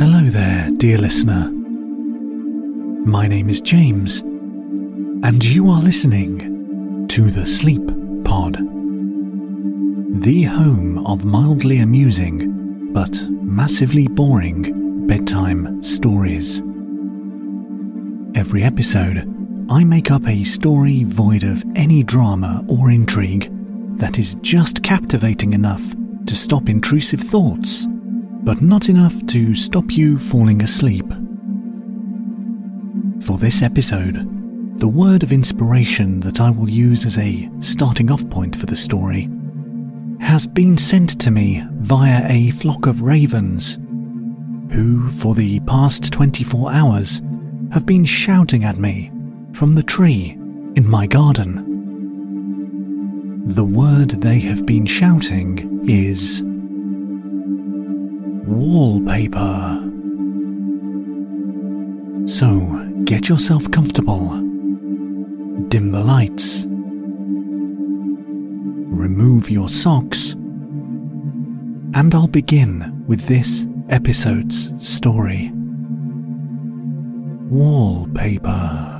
Hello there, dear listener. My name is James, and you are listening to the Sleep Pod, the home of mildly amusing but massively boring bedtime stories. Every episode, I make up a story void of any drama or intrigue that is just captivating enough to stop intrusive thoughts but not enough to stop you falling asleep. For this episode, the word of inspiration that I will use as a starting off point for the story has been sent to me via a flock of ravens who, for the past 24 hours, have been shouting at me from the tree in my garden. The word they have been shouting is wallpaper. So get yourself comfortable, dim the lights, remove your socks, and I'll begin with this episode's story. Wallpaper.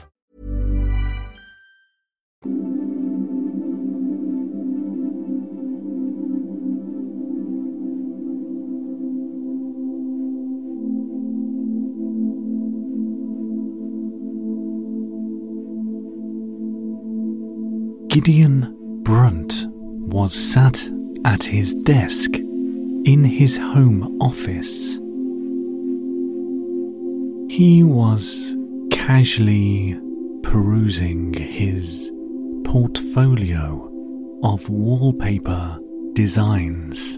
Gideon Brunt was sat at his desk in his home office. He was casually perusing his portfolio of wallpaper designs.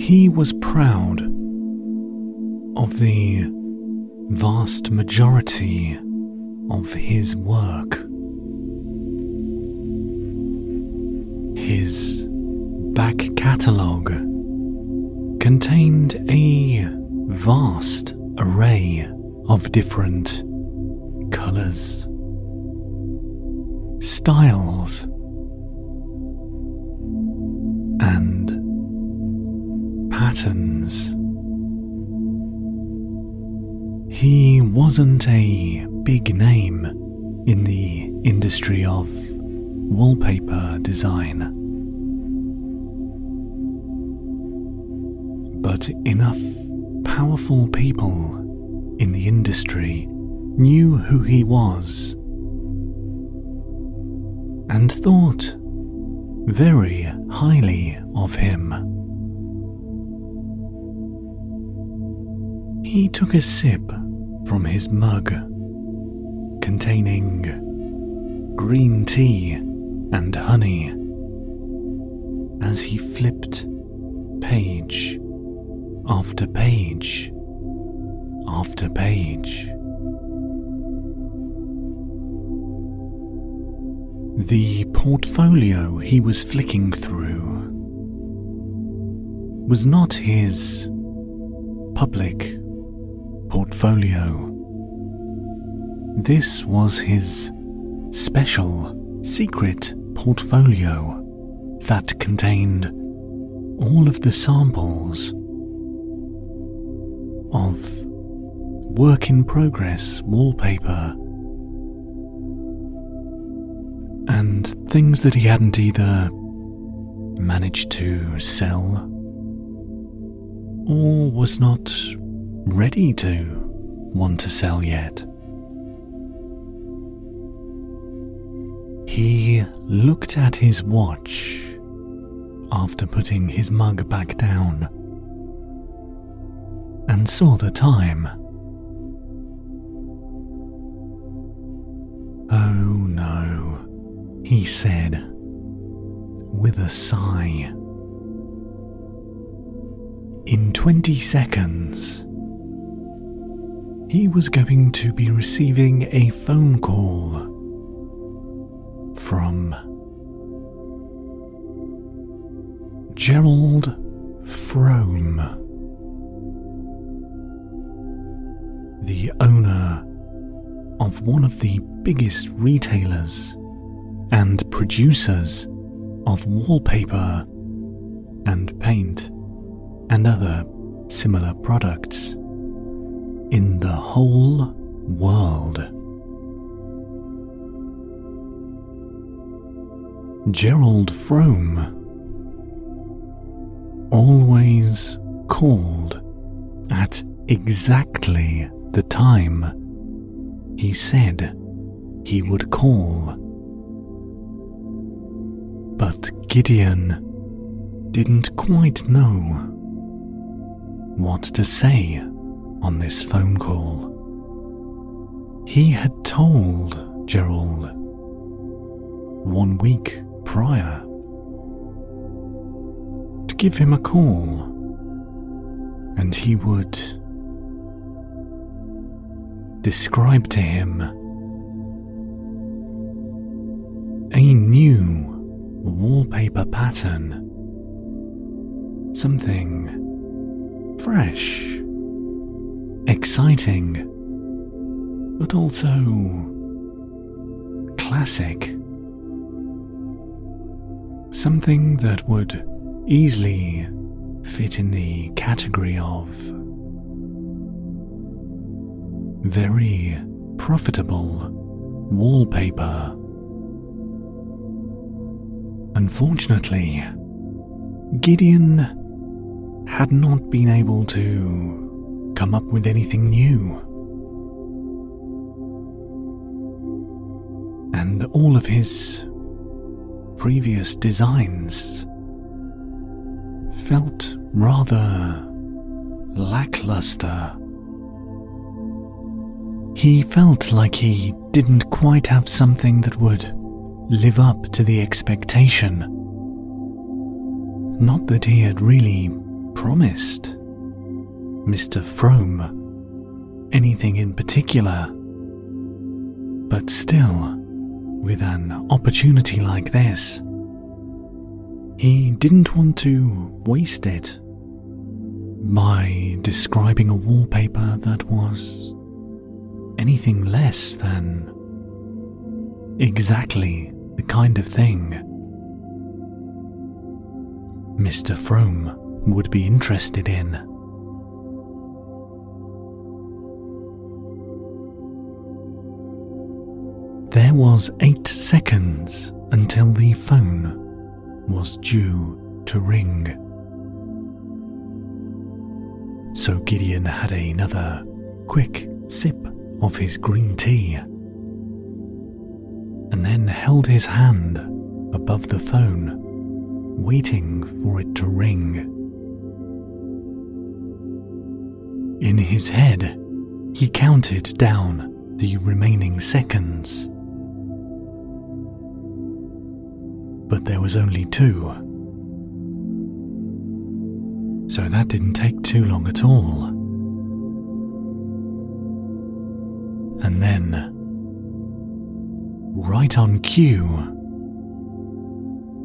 He was proud of the vast majority of his work. His back catalogue contained a vast array of different colours, styles, and patterns. He wasn't a big name in the industry of wallpaper design. But enough powerful people in the industry knew who he was and thought very highly of him. He took a sip from his mug containing green tea and honey as he flipped page after page after page. The portfolio he was flicking through was not his public portfolio. This was his special, secret portfolio that contained all of the samples of work in progress wallpaper and things that he hadn't either managed to sell or was not ready to want to sell yet. He looked at his watch after putting his mug back down and saw the time. Oh no, he said with a sigh. In 20 seconds, he was going to be receiving a phone call from Gerald Frome, the owner of one of the biggest retailers and producers of wallpaper and paint and other similar products in the whole world. Gerald Frome always called at exactly the time he said he would call. But Gideon didn't quite know what to say on this phone call. He had told Gerald one week prior. To give him a call. And he would describe to him a new wallpaper pattern, something fresh exciting, but also classic. Something that would easily fit in the category of very profitable wallpaper. Unfortunately, Gideon had not been able to come up with anything new. and all of his previous designs felt rather lackluster. He felt like he didn't quite have something that would live up to the expectation. Not that he had really promised Mr. Frome anything in particular, but still, with an opportunity like this, he didn't want to waste it by describing a wallpaper that was anything less than exactly the kind of thing Mr. Frome would be interested in. Was eight seconds until the phone was due to ring. So Gideon had another quick sip of his green tea and then held his hand above the phone, waiting for it to ring. In his head, he counted down the remaining seconds. But there was only two. So that didn't take too long at all. And then, right on cue,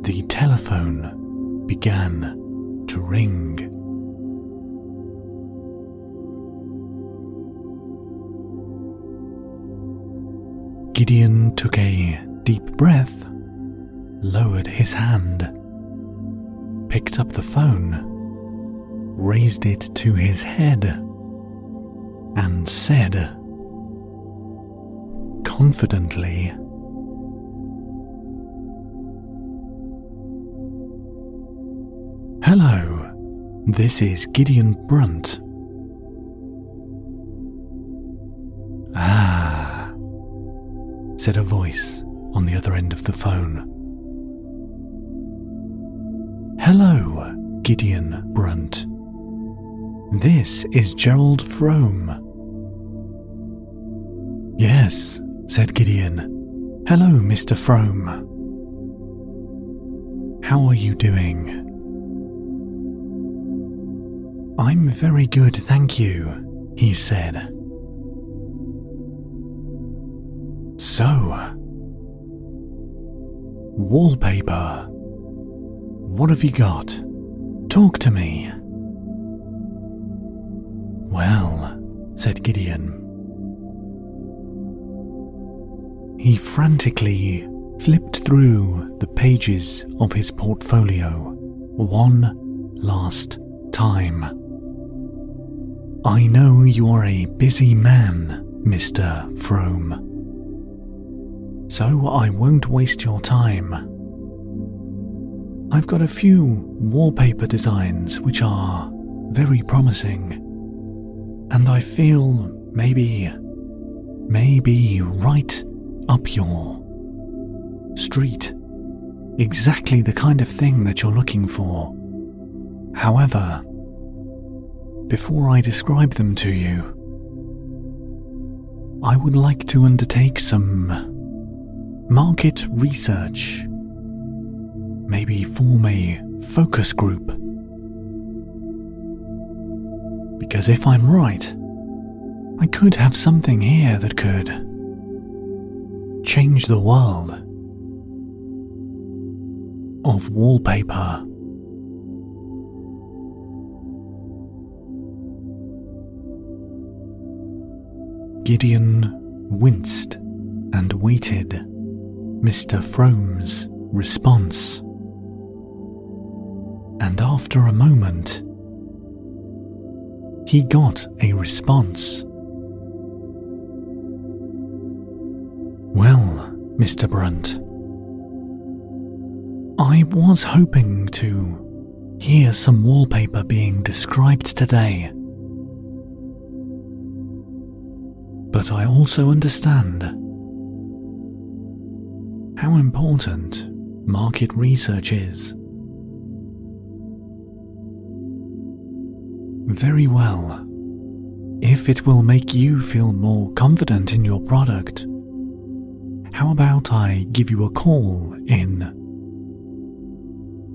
the telephone began to ring. Gideon took a deep breath, lowered his hand, picked up the phone, raised it to his head, and said, confidently, Hello, this is Gideon Brunt. Ah, said a voice on the other end of the phone. Hello, Gideon Brunt. This is Gerald Frome. Yes, said Gideon. Hello, Mr. Frome. How are you doing? I'm very good, thank you, he said. So, wallpaper. What have you got? Talk to me. Well, said Gideon. He frantically flipped through the pages of his portfolio one last time. I know you're a busy man, Mr. Frome. So I won't waste your time. I've got a few wallpaper designs which are very promising, and I feel maybe, maybe right up your street. Exactly the kind of thing that you're looking for. However, before I describe them to you, I would like to undertake some market research. Maybe form a focus group. Because if I'm right, I could have something here that could change the world of wallpaper. Gideon winced and waited Mr. Frome's response. And after a moment, he got a response. Well, Mr. Brunt, I was hoping to hear some wallpaper being described today. But I also understand how important market research is. Very well. If it will make you feel more confident in your product, how about I give you a call in,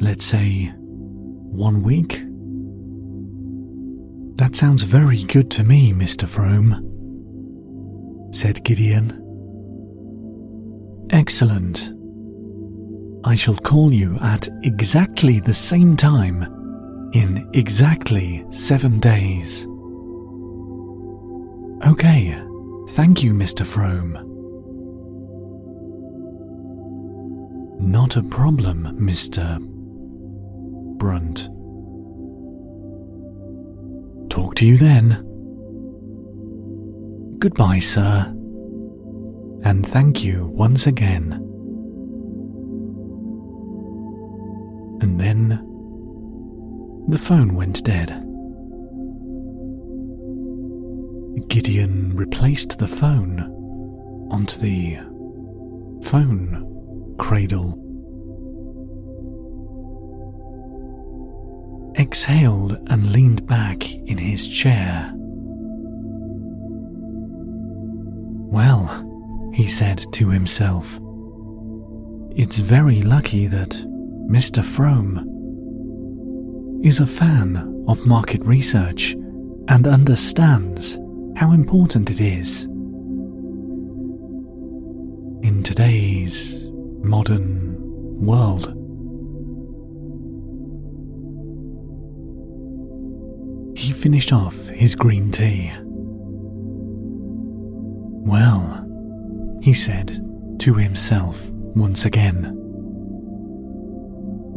let's say, one week? That sounds very good to me, Mr. Frome, said Gideon. Excellent. I shall call you at exactly the same time in exactly seven days. Okay, thank you, Mr. Frome. Not a problem, Mr. Brunt. Talk to you then. Goodbye, sir. And thank you once again. And then the phone went dead. Gideon replaced the phone onto the phone cradle. Exhaled and leaned back in his chair. Well, he said to himself, it's very lucky that Mr. Frome is a fan of market research and understands how important it is. In today's modern world, he finished off his green tea. Well, he said to himself once again,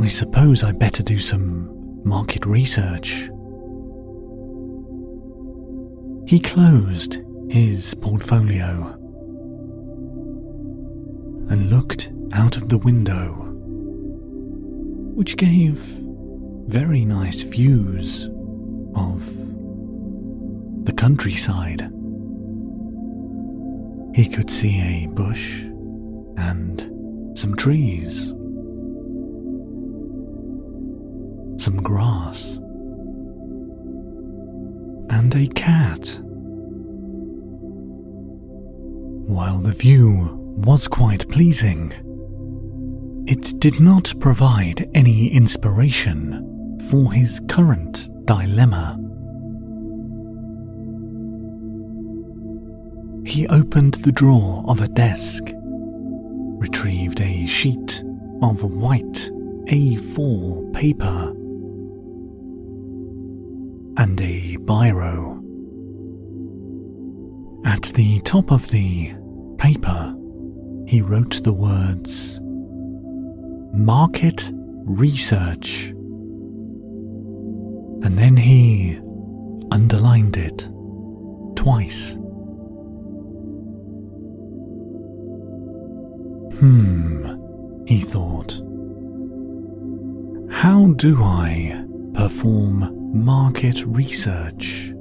I suppose I better do some market research. He closed his portfolio and looked out of the window, which gave very nice views of the countryside. He could see a bush and some trees, some grass, and a cat. While the view was quite pleasing, it did not provide any inspiration for his current dilemma. He opened the drawer of a desk, retrieved a sheet of white A4 paper, and a biro. At the top of the paper, he wrote the words Market Research. And then he underlined it twice. Hmm, he thought. How do I perform market research?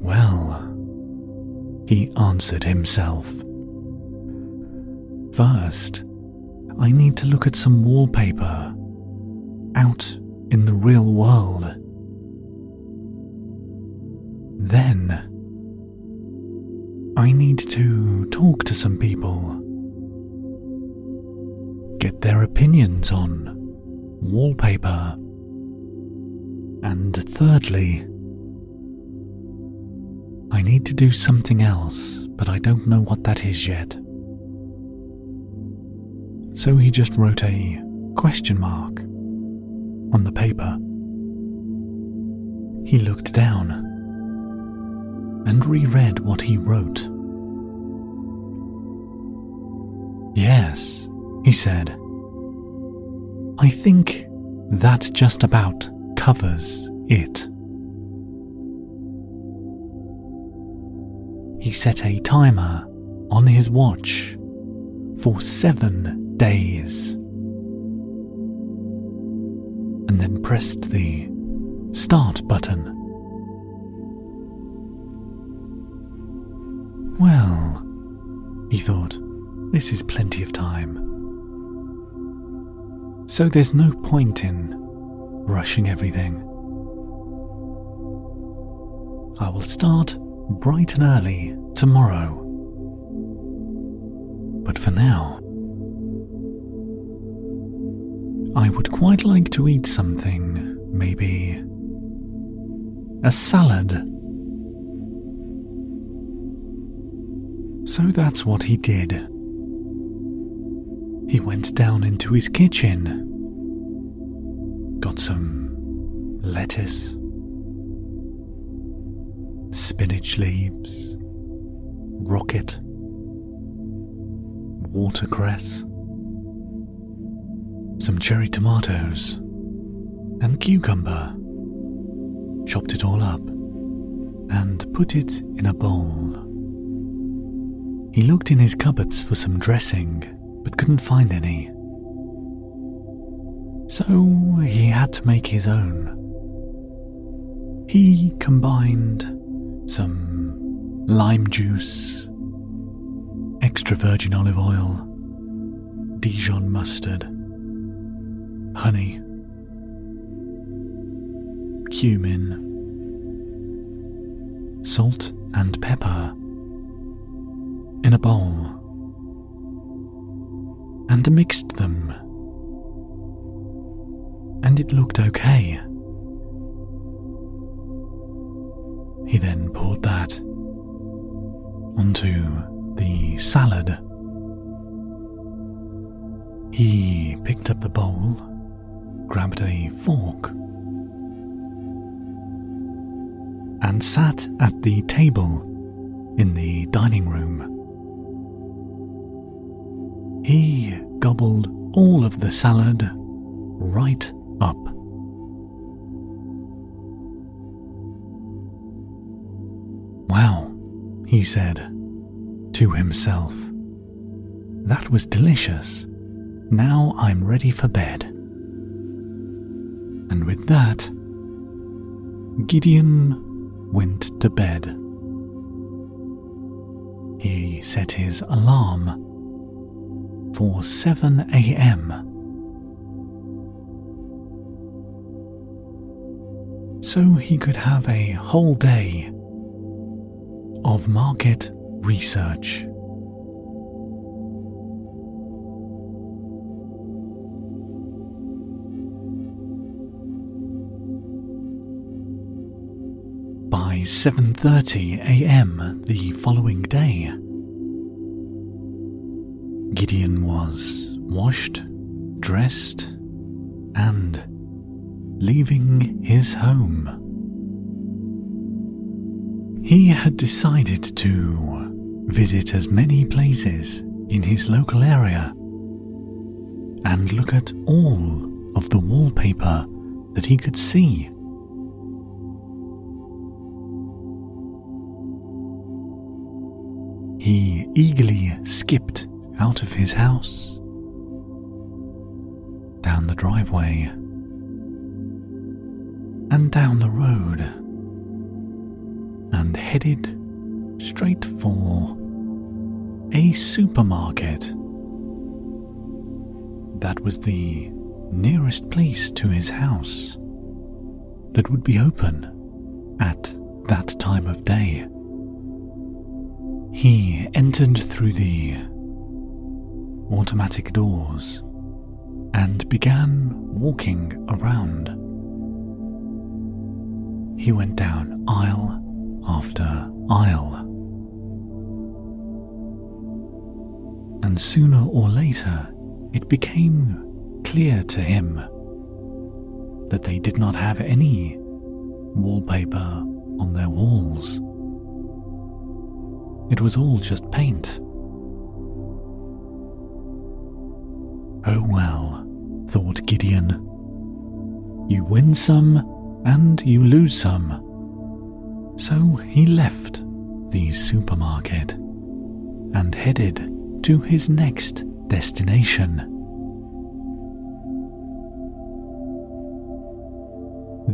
Well, he answered himself. First, I need to look at some wallpaper out in the real world. Then, I need to talk to some people, get their opinions on wallpaper. And thirdly, I need to do something else, but I don't know what that is yet. So he just wrote a question mark on the paper. He looked down and reread what he wrote. Yes, he said. I think that just about covers it. He set a timer on his watch for seven days and then pressed the start button. Well, he thought, this is plenty of time. So there's no point in rushing everything. I will start bright and early tomorrow. But for now, I would quite like to eat something, maybe a salad. So that's what he did. He went down into his kitchen, some lettuce, spinach leaves, rocket, watercress, some cherry tomatoes, and cucumber. Chopped it all up and put it in a bowl. He looked in his cupboards for some dressing, but couldn't find any. So he had to make his own. He combined some lime juice, extra virgin olive oil, Dijon mustard, honey, cumin, salt, and pepper in a bowl and mixed them. And it looked okay. He then poured that onto the salad. He picked up the bowl, grabbed a fork, and sat at the table in the dining room. He gobbled all of the salad right Wow, he said to himself. That was delicious. Now I'm ready for bed. And with that, Gideon went to bed. He set his alarm for 7 a.m. So he could have a whole day of market research. By 7:30 a.m. the following day, Gideon was washed, dressed, and leaving his home. He had decided to visit as many places in his local area and look at all of the wallpaper that he could see. He eagerly skipped out of his house, down the driveway, and down the road, and headed straight for a supermarket. That was the nearest place to his house that would be open at that time of day. He entered through the automatic doors and began walking around. He went down aisle after aisle. And sooner or later, it became clear to him that they did not have any wallpaper on their walls. It was all just paint. Oh well, thought Gideon. You win some and you lose some. So he left the supermarket and headed to his next destination.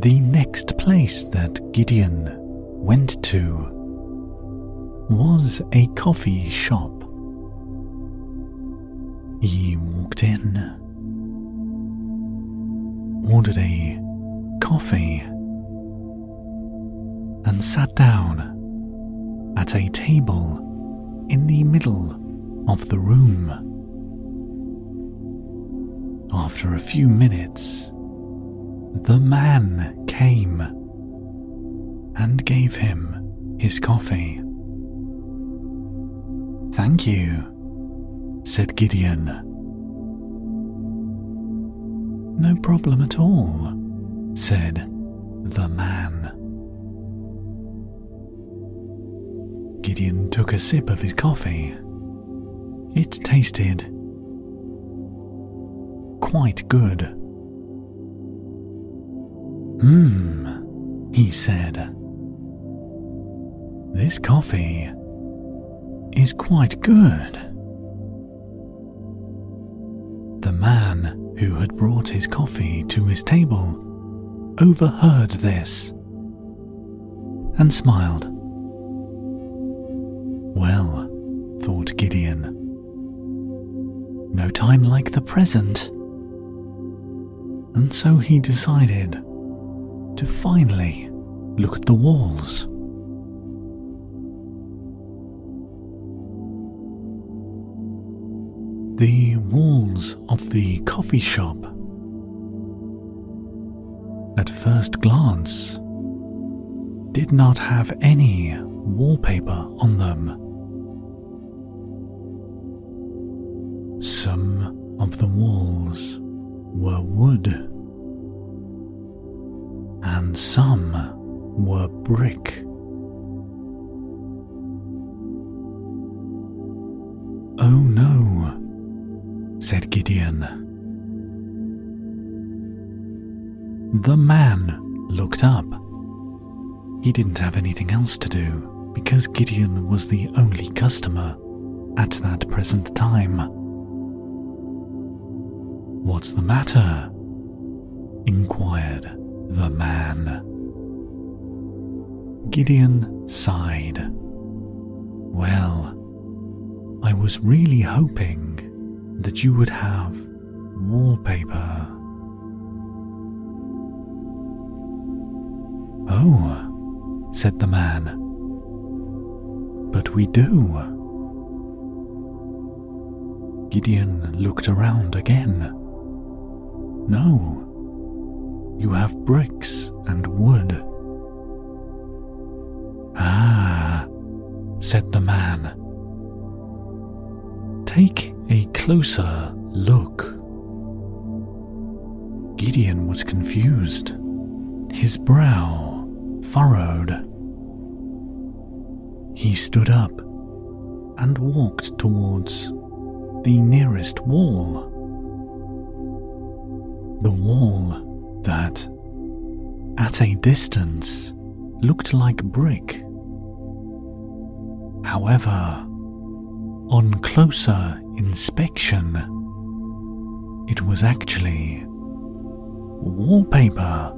The next place that Gideon went to was a coffee shop. He walked in, ordered a coffee, and sat down at a table in the middle of the room. After a few minutes, the man came and gave him his coffee. Thank you, said Gideon. No problem at all, said the man. Gideon took a sip of his coffee. It tasted quite good. Hmm, he said. This coffee is quite good. The man who had brought his coffee to his table overheard this and smiled. Well, thought Gideon, no time like the present. And so he decided to finally look at the walls. The walls of the coffee shop, at first glance, did not have any wallpaper on them. Some of the walls were wood, and some were brick. Oh no, said Gideon. The man looked up. He didn't have anything else to do because Gideon was the only customer at that present time. What's the matter? inquired the man. Gideon sighed. Well, I was really hoping that you would have wallpaper. Oh, said the man. But we do. Gideon looked around again. No, you have bricks and wood. Ah, said the man. Take a closer look. Gideon was confused, his brow furrowed. He stood up and walked towards the nearest wall. The wall that, at a distance, looked like brick. However, on closer inspection, it was actually wallpaper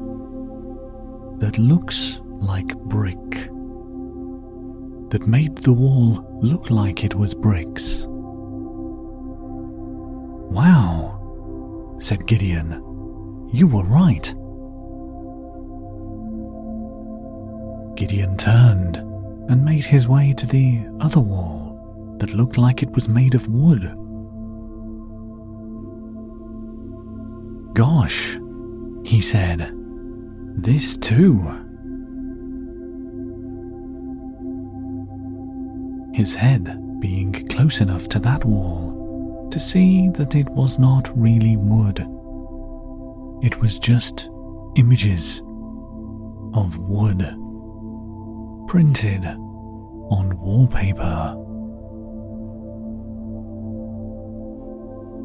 that looks like brick, that made the wall look like it was bricks. Wow, said Gideon, you were right. Gideon turned and made his way to the other wall that looked like it was made of wood. Gosh, he said, this too. His head being close enough to that wall to see that it was not really wood. It was just images of wood printed on wallpaper.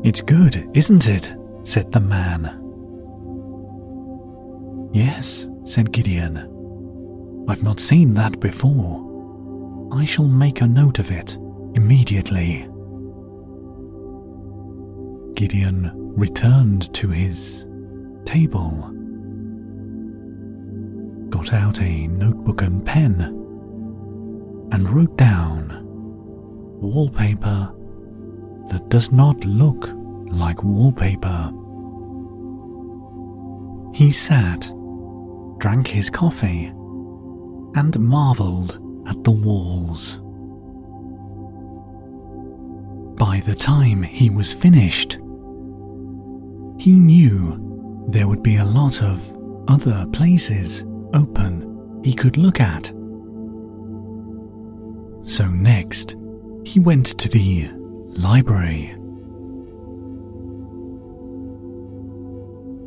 It's good, isn't it? said the man. Yes, said Gideon. I've not seen that before. I shall make a note of it immediately. Gideon returned to his table, got out a notebook and pen, and wrote down wallpaper that does not look like wallpaper. He sat, drank his coffee, and marvelled at the walls. By the time he was finished, he knew there would be a lot of other places open he could look at. So next, he went to the library.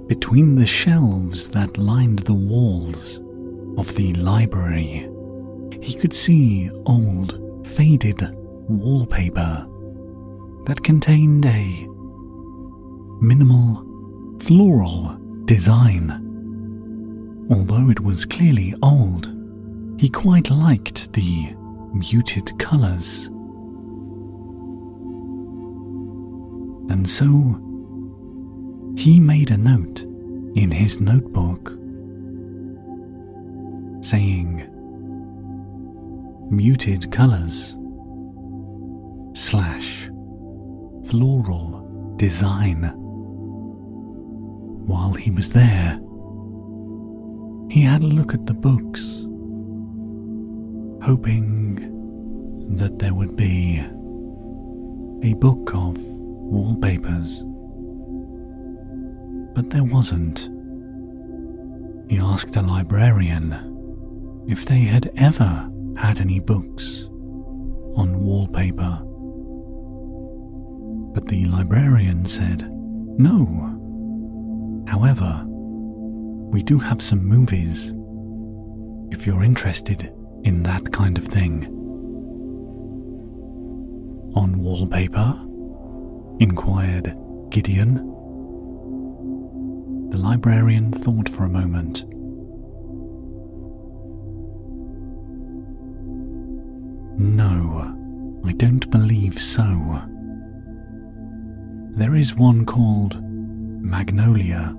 Between the shelves that lined the walls of the library, he could see old, faded wallpaper that contained a minimal floral design. Although it was clearly old, he quite liked the muted colours. And so he made a note in his notebook saying, muted colours slash floral design. While he was there, he had a look at the books, hoping that there would be a book of wallpapers. But there wasn't. He asked a librarian if they had ever had any books on wallpaper. But the librarian said no. However, we do have some movies if you're interested in that kind of thing. On wallpaper? inquired Gideon. The librarian thought for a moment. No, I don't believe so. There is one called Magnolia.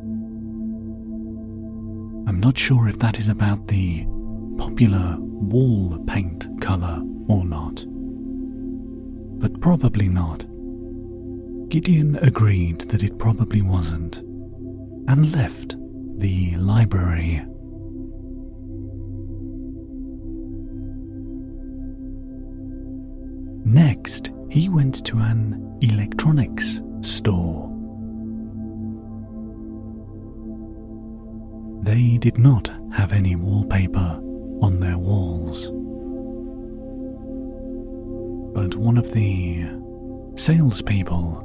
I'm not sure if that is about the popular wall paint colour or not. But probably not. Gideon agreed that it probably wasn't and left the library. Next, he went to an electronics store. They did not have any wallpaper on their walls. But one of the salespeople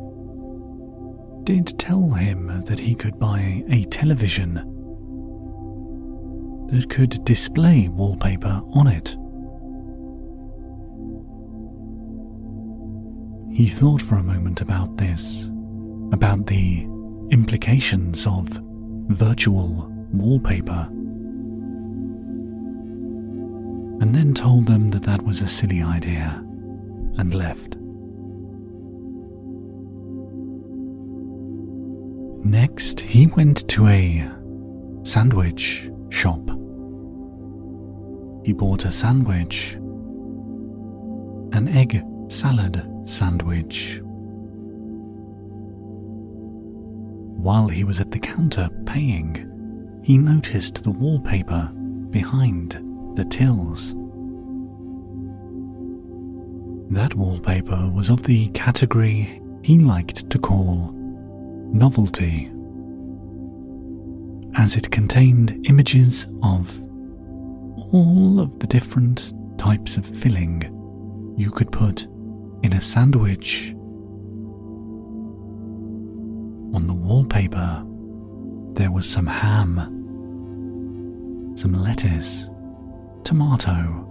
did tell him that he could buy a television that could display wallpaper on it. He thought for a moment about this, about the implications of virtual wallpaper, and then told them that that was a silly idea and left. Next, he went to a sandwich shop. He bought a sandwich, an egg salad sandwich. While he was at the counter paying, he noticed the wallpaper behind the tills. That wallpaper was of the category he liked to call novelty, as it contained images of all of the different types of filling you could put in a sandwich. On the wallpaper, there was some ham, some lettuce, tomato,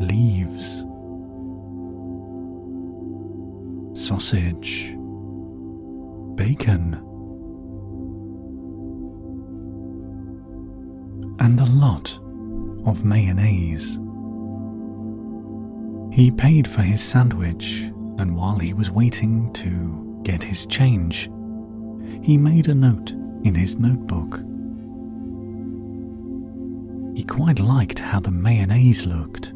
leaves, sausage, bacon, and a lot of mayonnaise. He paid for his sandwich, and while he was waiting to get his change, he made a note in his notebook. He quite liked how the mayonnaise looked,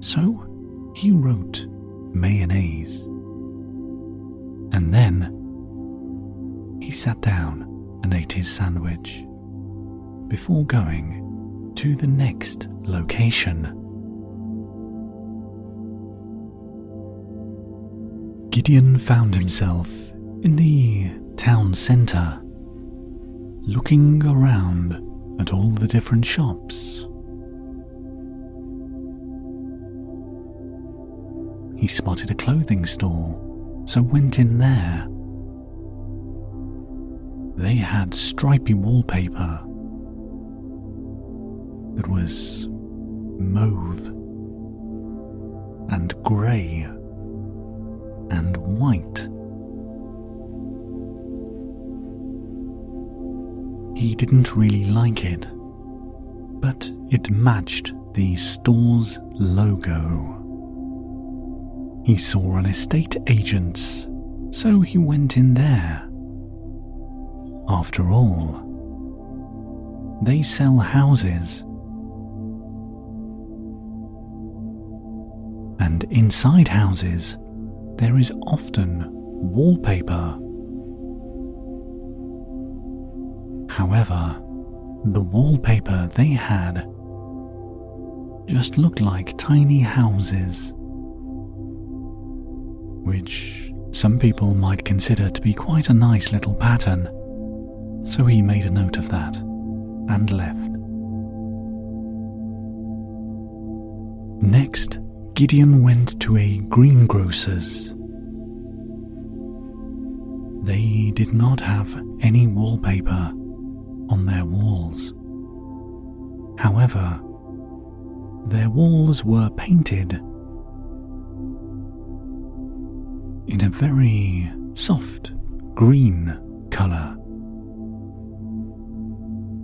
so he wrote mayonnaise And then he sat down and ate his sandwich before going to the next location. Gideon found himself in the town centre, looking around at all the different shops. He spotted a clothing store, so went in there. They had stripy wallpaper that was mauve and grey and white. He didn't really like it, but it matched the store's logo. He saw an estate agent's, so he went in there. After all, they sell houses. And inside houses, there is often wallpaper. However, the wallpaper they had just looked like tiny houses, which some people might consider to be quite a nice little pattern, so he made a note of that and left. Next, Gideon went to a greengrocer's. They did not have any wallpaper on their walls. However, their walls were painted in a very soft green colour,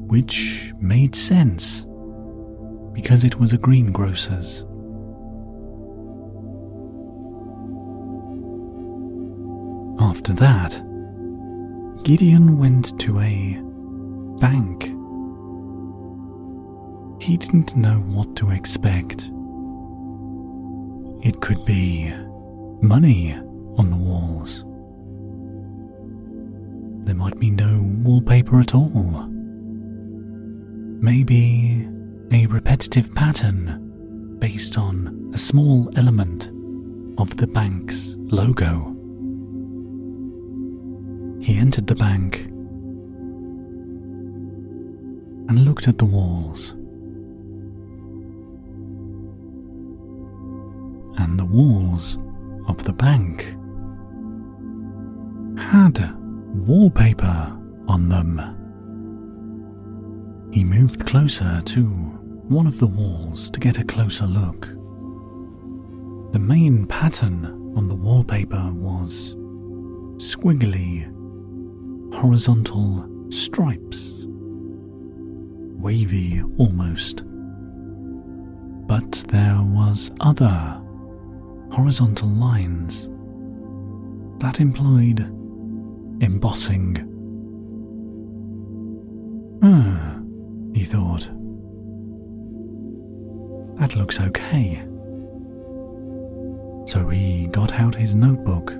which made sense because it was a greengrocer's. After that, Gideon went to a bank. He didn't know what to expect. It could be money on the walls. There might be no wallpaper at all. Maybe a repetitive pattern based on a small element of the bank's logo. He entered the bank and looked at the walls. And the walls of the bank had wallpaper on them. He moved closer to one of the walls to get a closer look. The main pattern on the wallpaper was squiggly horizontal stripes, wavy almost. But there was other horizontal lines that employed embossing. Hmm, he thought. That looks okay. So he got out his notebook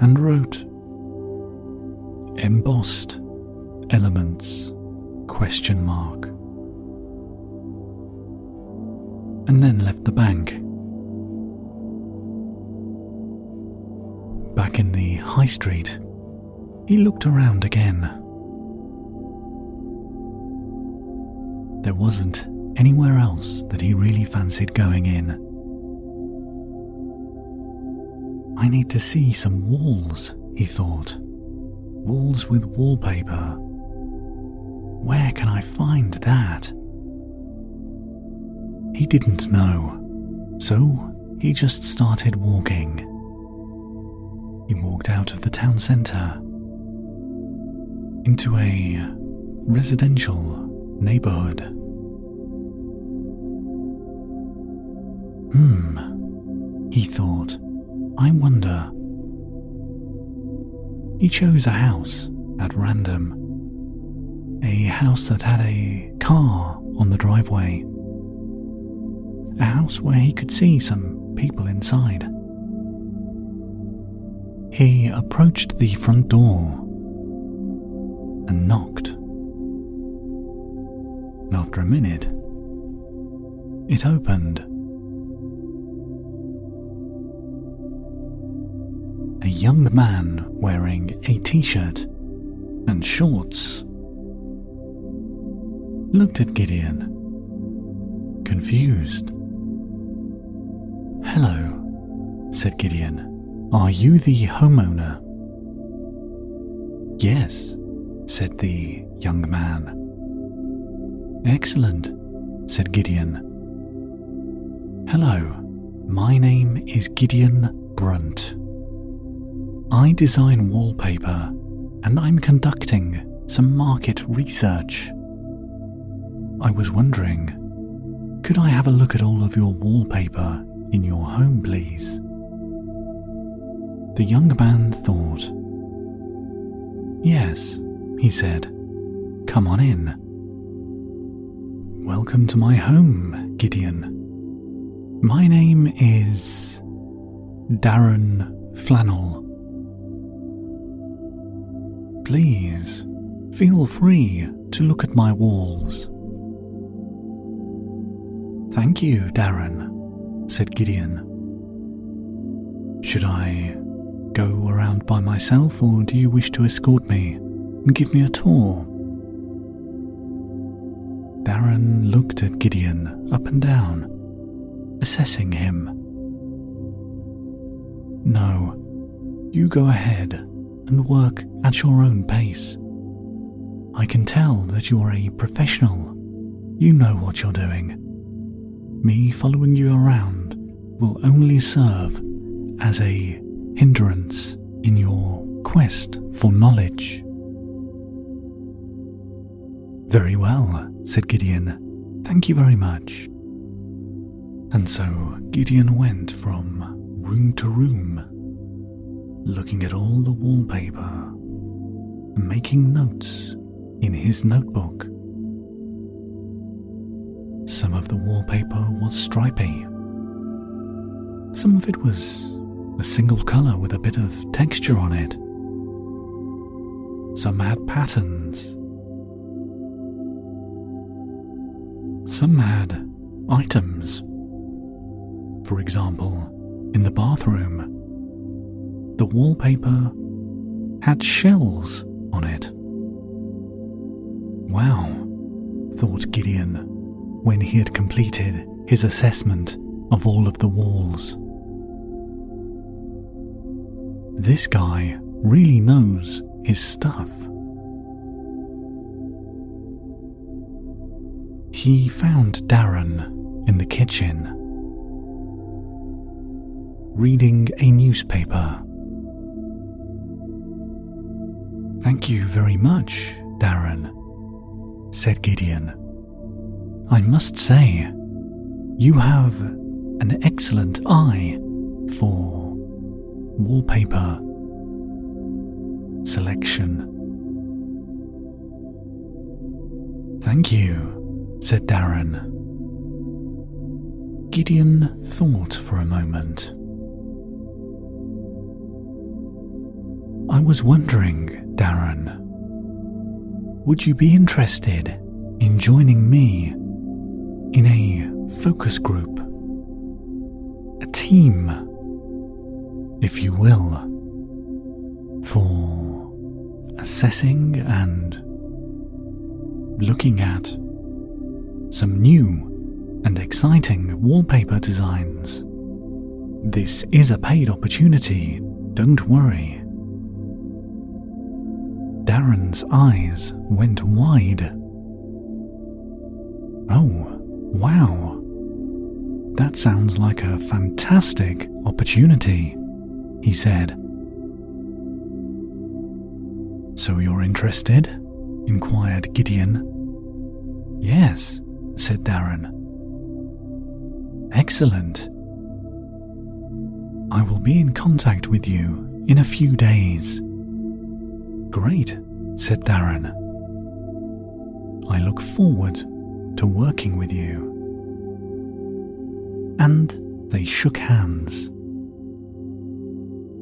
and wrote embossed elements? Question mark. And then left the bank. Back in the high street he looked around again. There wasn't anywhere else that he really fancied going in. I need to see some walls, he thought. Walls with wallpaper. Where can I find that? He didn't know, so he just started walking. He walked out of the town centre into a residential neighbourhood. Hmm, he thought. I wonder. He chose a house at random. A house that had a car on the driveway. A house where he could see some people inside. He approached the front door and knocked. After a minute, it opened. Young man wearing a t shirt and shorts looked at Gideon, confused. Hello, said Gideon. Are you the homeowner? Yes, said the young man. Excellent, said Gideon. Hello, my name is Gideon Brunt. I design wallpaper and I'm conducting some market research. I was wondering, could I have a look at all of your wallpaper in your home, please? The young man thought. Yes, he said. Come on in. Welcome to my home, Gideon. My name is Darren Flannel. Please feel free to look at my walls. Thank you, Darren, said Gideon. Should I go around by myself, or do you wish to escort me and give me a tour? Darren looked at Gideon up and down, assessing him. No, you go ahead and work at your own pace. I can tell that you are a professional. You know what you're doing. Me following you around will only serve as a hindrance in your quest for knowledge. Very well, said Gideon. Thank you very much. And so Gideon went from room to room, looking at all the wallpaper and making notes in his notebook. Some of the wallpaper was stripy. Some of it was a single colour with a bit of texture on it. Some had patterns. Some had items. For example, in the bathroom, the wallpaper had shells on it. Wow, thought Gideon when he had completed his assessment of all of the walls. This guy really knows his stuff. He found Darren in the kitchen, reading a newspaper. Thank you very much, Darren, said Gideon. I must say, you have an excellent eye for wallpaper selection. Thank you, said Darren. Gideon thought for a moment. I was wondering, Darren, would you be interested in joining me in a focus group? A team if you will, for assessing and looking at some new and exciting wallpaper designs. This is a paid opportunity, don't worry. Darren's eyes went wide. Oh, wow. That sounds like a fantastic opportunity he said. So you're interested? inquired Gideon. Yes, said Darren. Excellent. I will be in contact with you in a few days. Great, said Darren. I look forward to working with you. And they shook hands.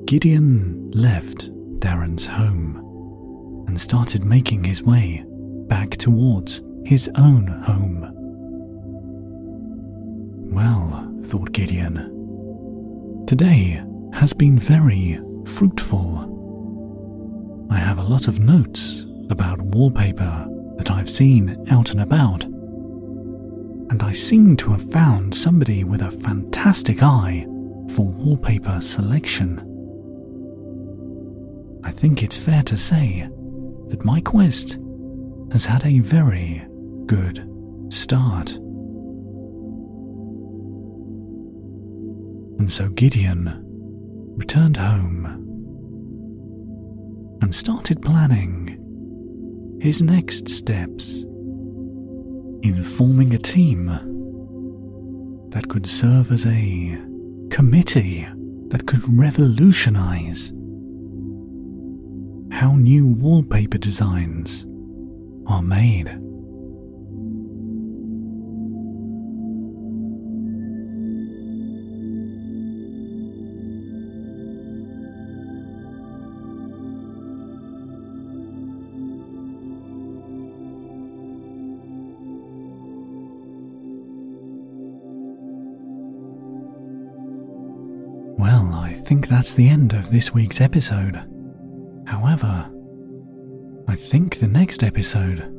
Gideon left Darren's home and started making his way back towards his own home. Well, thought Gideon, today has been very fruitful. I have a lot of notes about wallpaper that I've seen out and about, and I seem to have found somebody with a fantastic eye for wallpaper selection. I think it's fair to say that my quest has had a very good start. And so Gideon returned home and started planning his next steps in forming a team that could serve as a committee that could revolutionize how new wallpaper designs are made. Think that's the end of this week's episode. However, I think the next episode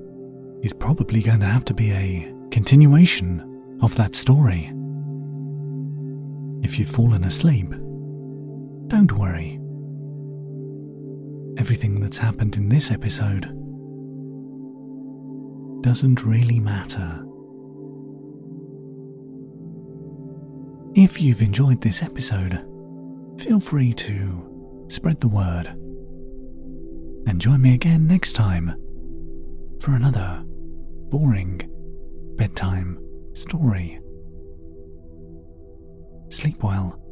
is probably going to have to be a continuation of that story. If you've fallen asleep, don't worry. Everything that's happened in this episode doesn't really matter. If you've enjoyed this episode, feel free to spread the word and join me again next time for another boring bedtime story. Sleep well